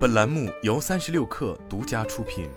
本栏目由三十六氪独家出品。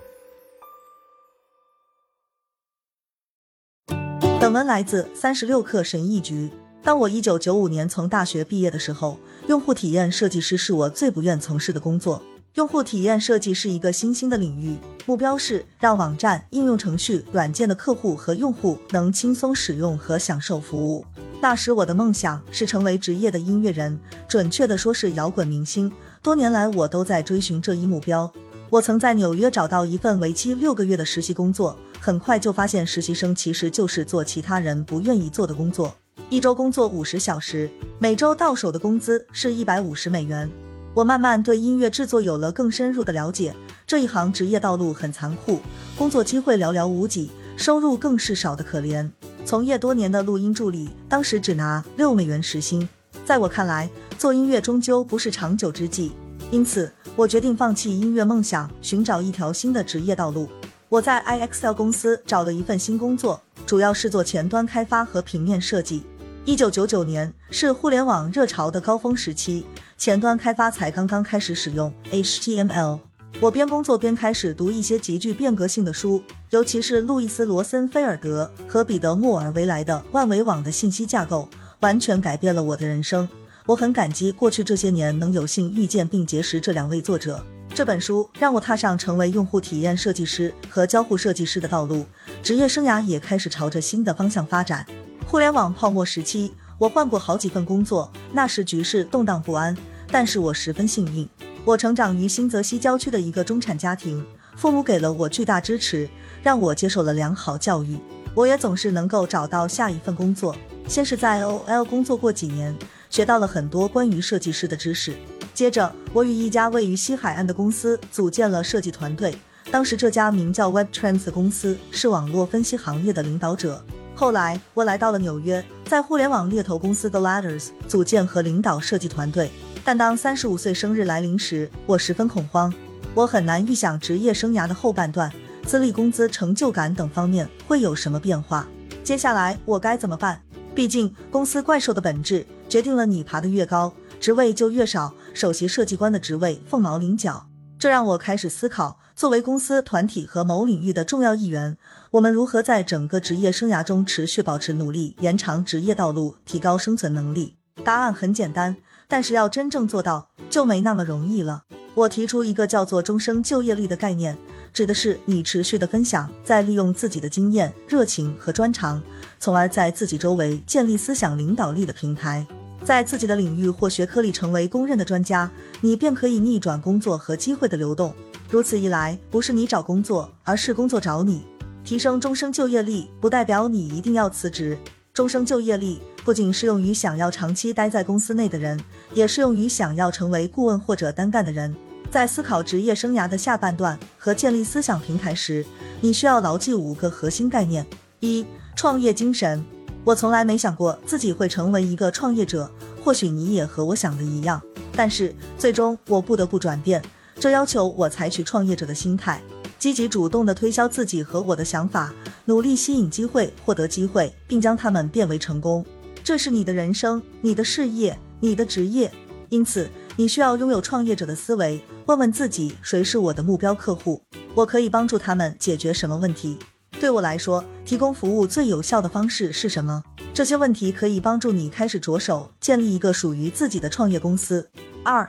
本文来自三十六氪神译局。当我一九九五年从大学毕业的时候，用户体验设计师是我最不愿从事的工作。用户体验设计是一个新兴的领域，目标是让网站、应用程序、软件的客户和用户能轻松使用和享受服务。那时我的梦想是成为职业的音乐人，准确的说是摇滚明星。多年来我都在追寻这一目标。我曾在纽约找到一份为期六个月的实习工作，很快就发现实习生其实就是做其他人不愿意做的工作。一周工作五十小时，每周到手的工资是一百五十美元。我慢慢对音乐制作有了更深入的了解。这一行职业道路很残酷，工作机会寥寥无几，收入更是少得可怜。从业多年的录音助理，当时只拿六美元时薪。在我看来，做音乐终究不是长久之计，因此我决定放弃音乐梦想，寻找一条新的职业道路。我在 IXL 公司找了一份新工作，主要是做前端开发和平面设计。一九九九年是互联网热潮的高峰时期。前端开发才刚刚开始使用 HTML，我边工作边开始读一些极具变革性的书，尤其是路易斯·罗森菲尔德和彼得·莫尔维莱的《万维网的信息架构》，完全改变了我的人生。我很感激过去这些年能有幸遇见并结识这两位作者。这本书让我踏上成为用户体验设计师和交互设计师的道路，职业生涯也开始朝着新的方向发展。互联网泡沫时期，我换过好几份工作，那时局势动荡不安。但是我十分幸运，我成长于新泽西郊区的一个中产家庭，父母给了我巨大支持，让我接受了良好教育。我也总是能够找到下一份工作。先是在 OL 工作过几年，学到了很多关于设计师的知识。接着，我与一家位于西海岸的公司组建了设计团队。当时这家名叫 WebTrends 的公司是网络分析行业的领导者。后来，我来到了纽约，在互联网猎头公司 The Ladders 组建和领导设计团队。但当三十五岁生日来临时，我十分恐慌。我很难预想职业生涯的后半段，资历、工资、成就感等方面会有什么变化。接下来我该怎么办？毕竟公司怪兽的本质决定了你爬得越高，职位就越少。首席设计官的职位凤毛麟角，这让我开始思考：作为公司、团体和某领域的重要一员，我们如何在整个职业生涯中持续保持努力，延长职业道路，提高生存能力？答案很简单。但是要真正做到就没那么容易了。我提出一个叫做终生就业力的概念，指的是你持续的分享，再利用自己的经验、热情和专长，从而在自己周围建立思想领导力的平台，在自己的领域或学科里成为公认的专家，你便可以逆转工作和机会的流动。如此一来，不是你找工作，而是工作找你。提升终生就业力，不代表你一定要辞职。终生就业力不仅适用于想要长期待在公司内的人，也适用于想要成为顾问或者单干的人。在思考职业生涯的下半段和建立思想平台时，你需要牢记五个核心概念：一、创业精神。我从来没想过自己会成为一个创业者，或许你也和我想的一样。但是最终我不得不转变，这要求我采取创业者的心态。积极主动地推销自己和我的想法，努力吸引机会，获得机会，并将他们变为成功。这是你的人生，你的事业，你的职业。因此，你需要拥有创业者的思维。问问自己，谁是我的目标客户？我可以帮助他们解决什么问题？对我来说，提供服务最有效的方式是什么？这些问题可以帮助你开始着手建立一个属于自己的创业公司。二，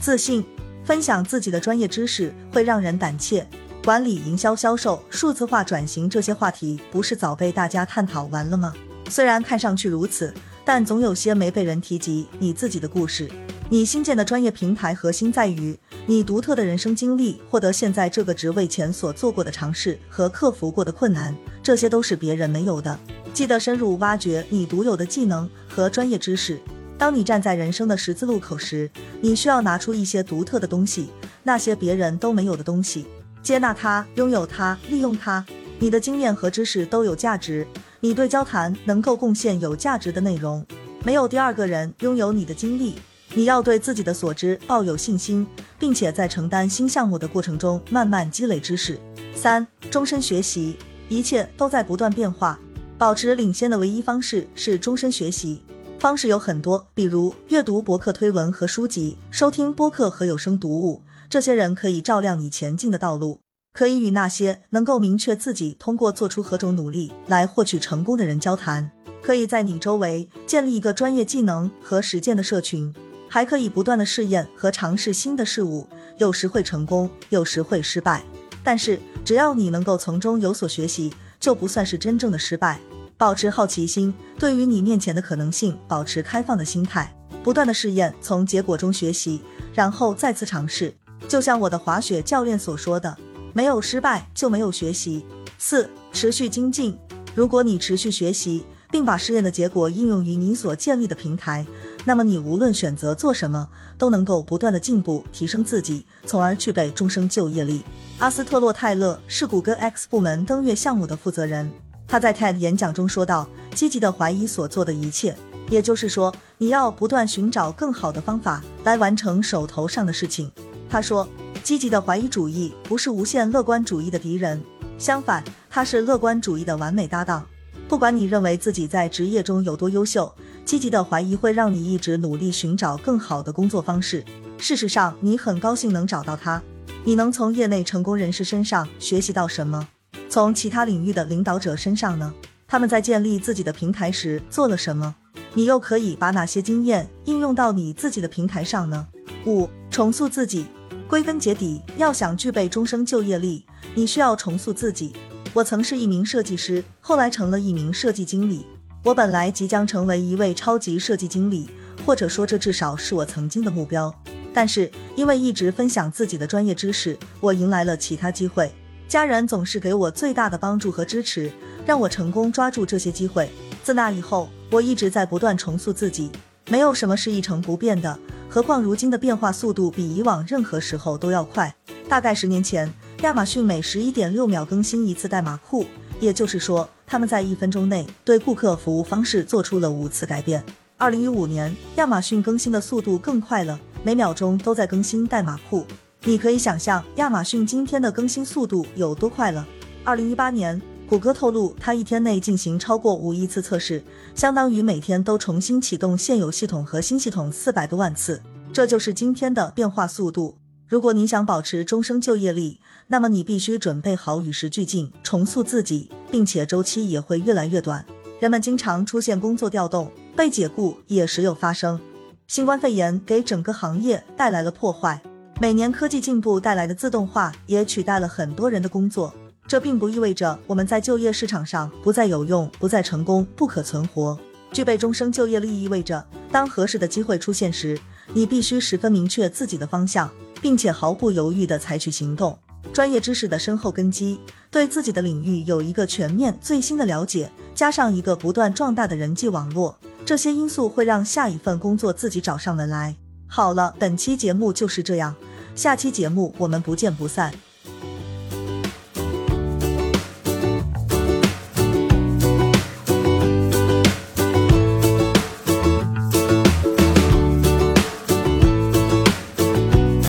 自信，分享自己的专业知识会让人胆怯。管理、营销、销售、数字化转型这些话题，不是早被大家探讨完了吗？虽然看上去如此，但总有些没被人提及。你自己的故事，你新建的专业平台，核心在于你独特的人生经历，获得现在这个职位前所做过的尝试和克服过的困难，这些都是别人没有的。记得深入挖掘你独有的技能和专业知识。当你站在人生的十字路口时，你需要拿出一些独特的东西，那些别人都没有的东西。接纳它，拥有它，利用它。你的经验和知识都有价值，你对交谈能够贡献有价值的内容。没有第二个人拥有你的经历。你要对自己的所知抱有信心，并且在承担新项目的过程中慢慢积累知识。三，终身学习，一切都在不断变化，保持领先的唯一方式是终身学习。方式有很多，比如阅读博客推文和书籍，收听播客和有声读物。这些人可以照亮你前进的道路，可以与那些能够明确自己通过做出何种努力来获取成功的人交谈，可以在你周围建立一个专业技能和实践的社群，还可以不断的试验和尝试新的事物，有时会成功，有时会失败，但是只要你能够从中有所学习，就不算是真正的失败。保持好奇心，对于你面前的可能性保持开放的心态，不断的试验，从结果中学习，然后再次尝试。就像我的滑雪教练所说的，没有失败就没有学习。四、持续精进。如果你持续学习，并把试验的结果应用于你所建立的平台，那么你无论选择做什么，都能够不断的进步，提升自己，从而具备终生就业力。阿斯特洛泰勒是谷歌 X 部门登月项目的负责人。他在 TED 演讲中说道：“积极的怀疑所做的一切，也就是说，你要不断寻找更好的方法来完成手头上的事情。”他说：“积极的怀疑主义不是无限乐观主义的敌人，相反，它是乐观主义的完美搭档。不管你认为自己在职业中有多优秀，积极的怀疑会让你一直努力寻找更好的工作方式。事实上，你很高兴能找到它。你能从业内成功人士身上学习到什么？”从其他领域的领导者身上呢？他们在建立自己的平台时做了什么？你又可以把哪些经验应用到你自己的平台上呢？五、重塑自己。归根结底，要想具备终生就业力，你需要重塑自己。我曾是一名设计师，后来成了一名设计经理。我本来即将成为一位超级设计经理，或者说这至少是我曾经的目标。但是因为一直分享自己的专业知识，我迎来了其他机会。家人总是给我最大的帮助和支持，让我成功抓住这些机会。自那以后，我一直在不断重塑自己。没有什么是一成不变的，何况如今的变化速度比以往任何时候都要快。大概十年前，亚马逊每十一点六秒更新一次代码库，也就是说，他们在一分钟内对顾客服务方式做出了五次改变。二零一五年，亚马逊更新的速度更快了，每秒钟都在更新代码库。你可以想象亚马逊今天的更新速度有多快了。二零一八年，谷歌透露，它一天内进行超过五亿次测试，相当于每天都重新启动现有系统和新系统四百多万次。这就是今天的变化速度。如果你想保持终生就业力，那么你必须准备好与时俱进，重塑自己，并且周期也会越来越短。人们经常出现工作调动，被解雇也时有发生。新冠肺炎给整个行业带来了破坏。每年科技进步带来的自动化也取代了很多人的工作，这并不意味着我们在就业市场上不再有用、不再成功、不可存活。具备终生就业力意味着，当合适的机会出现时，你必须十分明确自己的方向，并且毫不犹豫地采取行动。专业知识的深厚根基，对自己的领域有一个全面最新的了解，加上一个不断壮大的人际网络，这些因素会让下一份工作自己找上门来。好了，本期节目就是这样。下期节目我们不见不散。